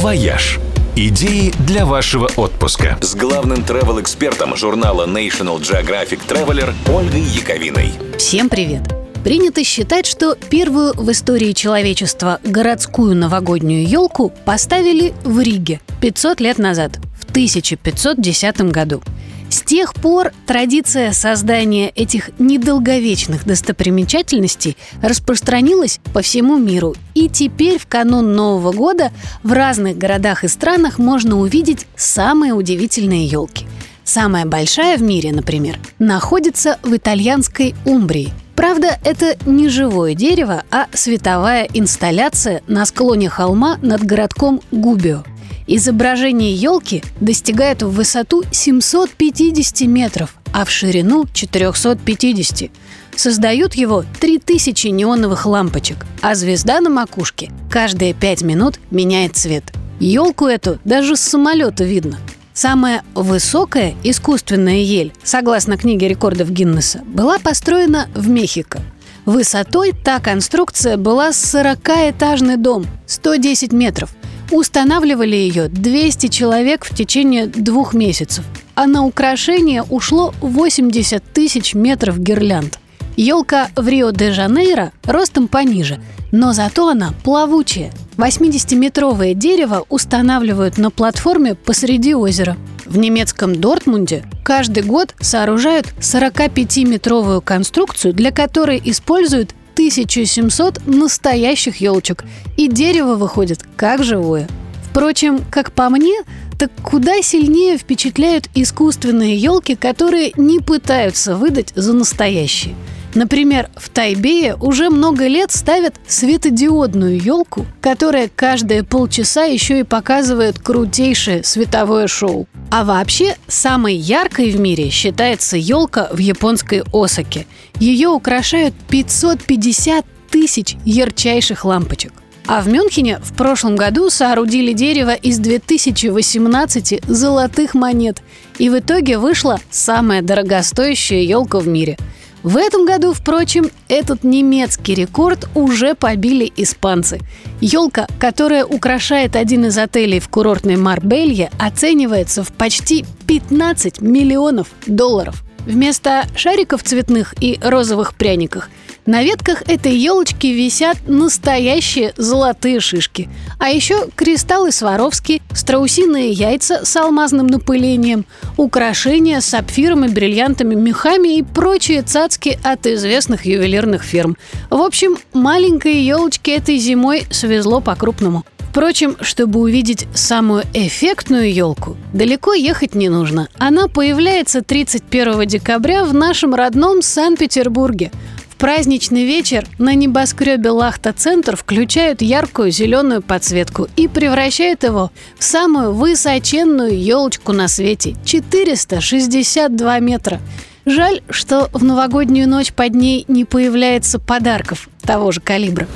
«Вояж». Идеи для вашего отпуска. С главным travel-экспертом журнала National Geographic Traveler Ольгой Яковиной. Всем привет! Принято считать, что первую в истории человечества городскую новогоднюю елку поставили в Риге 500 лет назад, в 1510 году. С тех пор традиция создания этих недолговечных достопримечательностей распространилась по всему миру. И теперь в канун Нового года в разных городах и странах можно увидеть самые удивительные елки. Самая большая в мире, например, находится в итальянской Умбрии. Правда, это не живое дерево, а световая инсталляция на склоне холма над городком Губио. Изображение елки достигает в высоту 750 метров, а в ширину 450. Создают его 3000 неоновых лампочек, а звезда на макушке каждые 5 минут меняет цвет. Елку эту даже с самолета видно. Самая высокая искусственная ель, согласно книге рекордов Гиннесса, была построена в Мехико. Высотой та конструкция была 40-этажный дом, 110 метров. Устанавливали ее 200 человек в течение двух месяцев, а на украшение ушло 80 тысяч метров гирлянд. Елка в Рио-де-Жанейро ростом пониже, но зато она плавучая. 80-метровое дерево устанавливают на платформе посреди озера. В немецком Дортмунде каждый год сооружают 45-метровую конструкцию, для которой используют 1700 настоящих елочек, и дерево выходит как живое. Впрочем, как по мне, так куда сильнее впечатляют искусственные елки, которые не пытаются выдать за настоящие. Например, в Тайбее уже много лет ставят светодиодную елку, которая каждые полчаса еще и показывает крутейшее световое шоу. А вообще, самой яркой в мире считается елка в японской Осаке. Ее украшают 550 тысяч ярчайших лампочек. А в Мюнхене в прошлом году соорудили дерево из 2018 золотых монет. И в итоге вышла самая дорогостоящая елка в мире – в этом году, впрочем, этот немецкий рекорд уже побили испанцы. Елка, которая украшает один из отелей в курортной Марбелье, оценивается в почти 15 миллионов долларов. Вместо шариков цветных и розовых пряниках на ветках этой елочки висят настоящие золотые шишки. А еще кристаллы Сваровски, страусиные яйца с алмазным напылением, украшения с сапфирами, бриллиантами, мехами и прочие цацки от известных ювелирных фирм. В общем, маленькой елочке этой зимой свезло по-крупному. Впрочем, чтобы увидеть самую эффектную елку, далеко ехать не нужно. Она появляется 31 декабря в нашем родном Санкт-Петербурге праздничный вечер на небоскребе Лахта-центр включают яркую зеленую подсветку и превращают его в самую высоченную елочку на свете – 462 метра. Жаль, что в новогоднюю ночь под ней не появляется подарков того же калибра.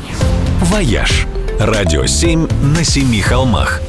«Вояж» – радио 7 на семи холмах.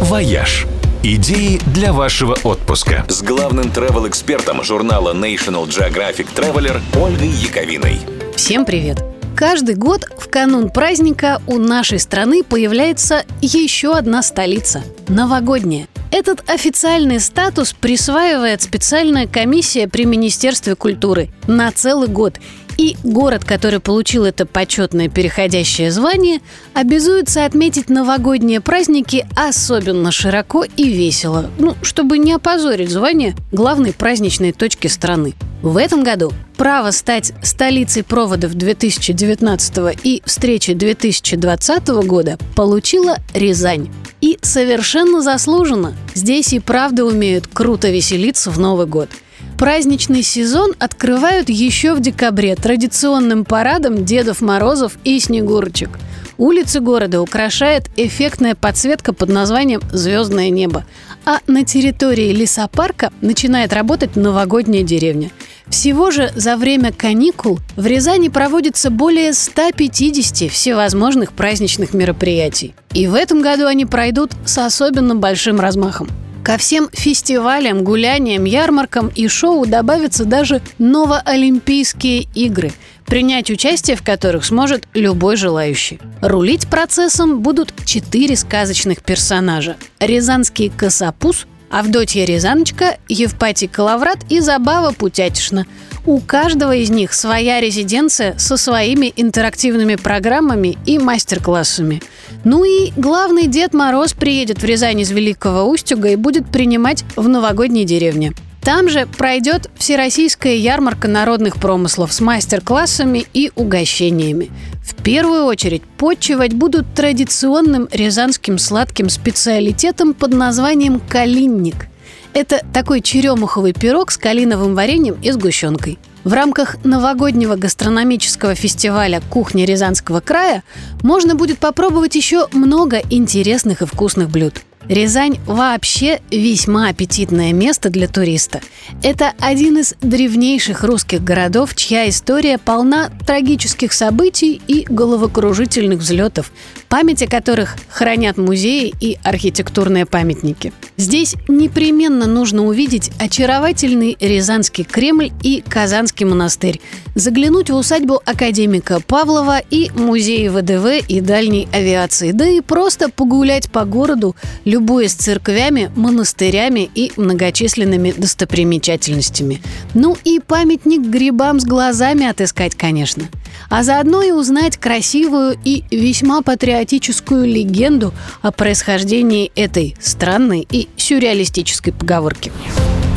«Вояж» Идеи для вашего отпуска. С главным travel-экспертом журнала National Geographic Traveler Ольгой Яковиной. Всем привет! Каждый год в канун праздника у нашей страны появляется еще одна столица – новогодняя. Этот официальный статус присваивает специальная комиссия при Министерстве культуры на целый год и город, который получил это почетное переходящее звание, обязуется отметить новогодние праздники особенно широко и весело, ну, чтобы не опозорить звание главной праздничной точки страны. В этом году право стать столицей проводов 2019 и встречи 2020 года получила Рязань. И совершенно заслуженно. Здесь и правда умеют круто веселиться в Новый год – Праздничный сезон открывают еще в декабре традиционным парадом Дедов Морозов и Снегурочек. Улицы города украшает эффектная подсветка под названием «Звездное небо», а на территории лесопарка начинает работать новогодняя деревня. Всего же за время каникул в Рязани проводится более 150 всевозможных праздничных мероприятий. И в этом году они пройдут с особенно большим размахом. Ко всем фестивалям, гуляниям, ярмаркам и шоу добавятся даже новоолимпийские игры, принять участие в которых сможет любой желающий. Рулить процессом будут четыре сказочных персонажа. Рязанский косопус, Авдотья Рязаночка, Евпатий Калаврат и Забава Путятишна. У каждого из них своя резиденция со своими интерактивными программами и мастер-классами. Ну и главный Дед Мороз приедет в Рязань из Великого Устюга и будет принимать в новогодней деревне. Там же пройдет Всероссийская ярмарка народных промыслов с мастер-классами и угощениями. В первую очередь подчивать будут традиционным рязанским сладким специалитетом под названием «калинник». Это такой черемуховый пирог с калиновым вареньем и сгущенкой. В рамках новогоднего гастрономического фестиваля «Кухня Рязанского края» можно будет попробовать еще много интересных и вкусных блюд. Рязань вообще весьма аппетитное место для туриста. Это один из древнейших русских городов, чья история полна трагических событий и головокружительных взлетов, память о которых хранят музеи и архитектурные памятники. Здесь непременно нужно увидеть очаровательный Рязанский Кремль и Казанский монастырь, заглянуть в усадьбу академика Павлова и музей ВДВ и дальней авиации, да и просто погулять по городу, любуясь церквями, монастырями и многочисленными достопримечательностями. Ну и памятник грибам с глазами отыскать, конечно. А заодно и узнать красивую и весьма патриотическую легенду о происхождении этой странной и сюрреалистической поговорки.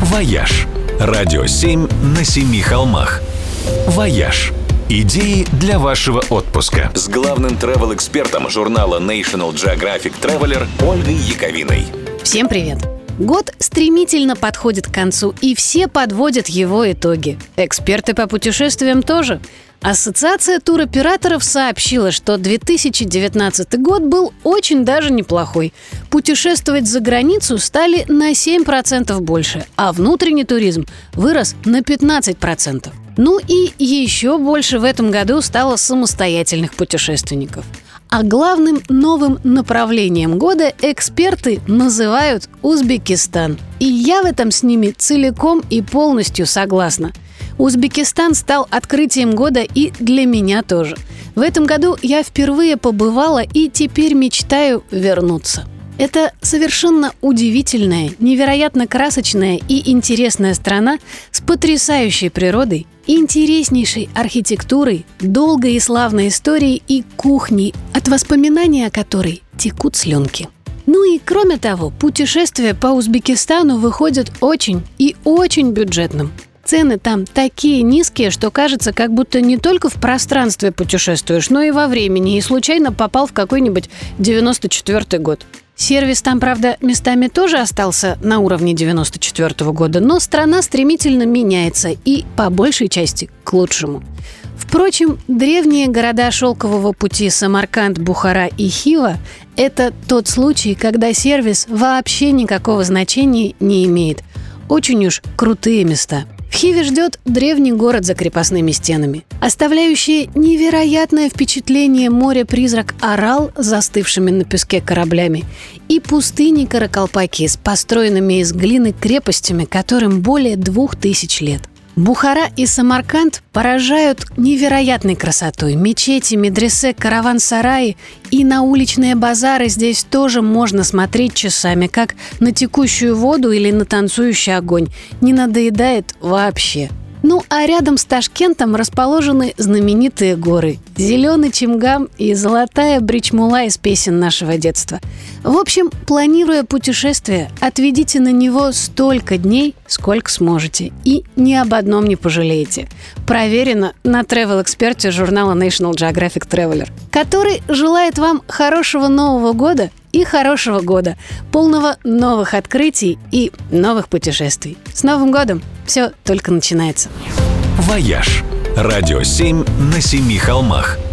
«Вояж» – радио 7 на семи холмах. «Вояж» Идеи для вашего отпуска с главным travel-экспертом журнала National Geographic Traveler Ольгой Яковиной. Всем привет! Год стремительно подходит к концу, и все подводят его итоги. Эксперты по путешествиям тоже. Ассоциация туроператоров сообщила, что 2019 год был очень даже неплохой. Путешествовать за границу стали на 7% больше, а внутренний туризм вырос на 15%. Ну и еще больше в этом году стало самостоятельных путешественников. А главным новым направлением года эксперты называют Узбекистан. И я в этом с ними целиком и полностью согласна. Узбекистан стал открытием года и для меня тоже. В этом году я впервые побывала и теперь мечтаю вернуться. Это совершенно удивительная, невероятно красочная и интересная страна с потрясающей природой, интереснейшей архитектурой, долгой и славной историей и кухней, от воспоминаний о которой текут слюнки. Ну и кроме того, путешествие по Узбекистану выходит очень и очень бюджетным. Цены там такие низкие, что кажется, как будто не только в пространстве путешествуешь, но и во времени, и случайно попал в какой-нибудь 94 год. Сервис там, правда, местами тоже остался на уровне 94 -го года, но страна стремительно меняется и, по большей части, к лучшему. Впрочем, древние города шелкового пути Самарканд, Бухара и Хива – это тот случай, когда сервис вообще никакого значения не имеет. Очень уж крутые места – Хиве ждет древний город за крепостными стенами, оставляющий невероятное впечатление море-призрак Орал застывшими на песке кораблями и пустыни Каракалпаки с построенными из глины крепостями, которым более двух тысяч лет. Бухара и Самарканд поражают невероятной красотой. Мечети, медресе, караван-сараи и на уличные базары здесь тоже можно смотреть часами, как на текущую воду или на танцующий огонь. Не надоедает вообще. Ну а рядом с Ташкентом расположены знаменитые горы – Зеленый Чимгам и Золотая Бричмула из песен нашего детства. В общем, планируя путешествие, отведите на него столько дней, сколько сможете, и ни об одном не пожалеете. Проверено на travel-эксперте журнала National Geographic Traveler, который желает вам хорошего Нового года и хорошего года, полного новых открытий и новых путешествий. С Новым годом! Все только начинается. «Вояж» – радио 7 на семи холмах –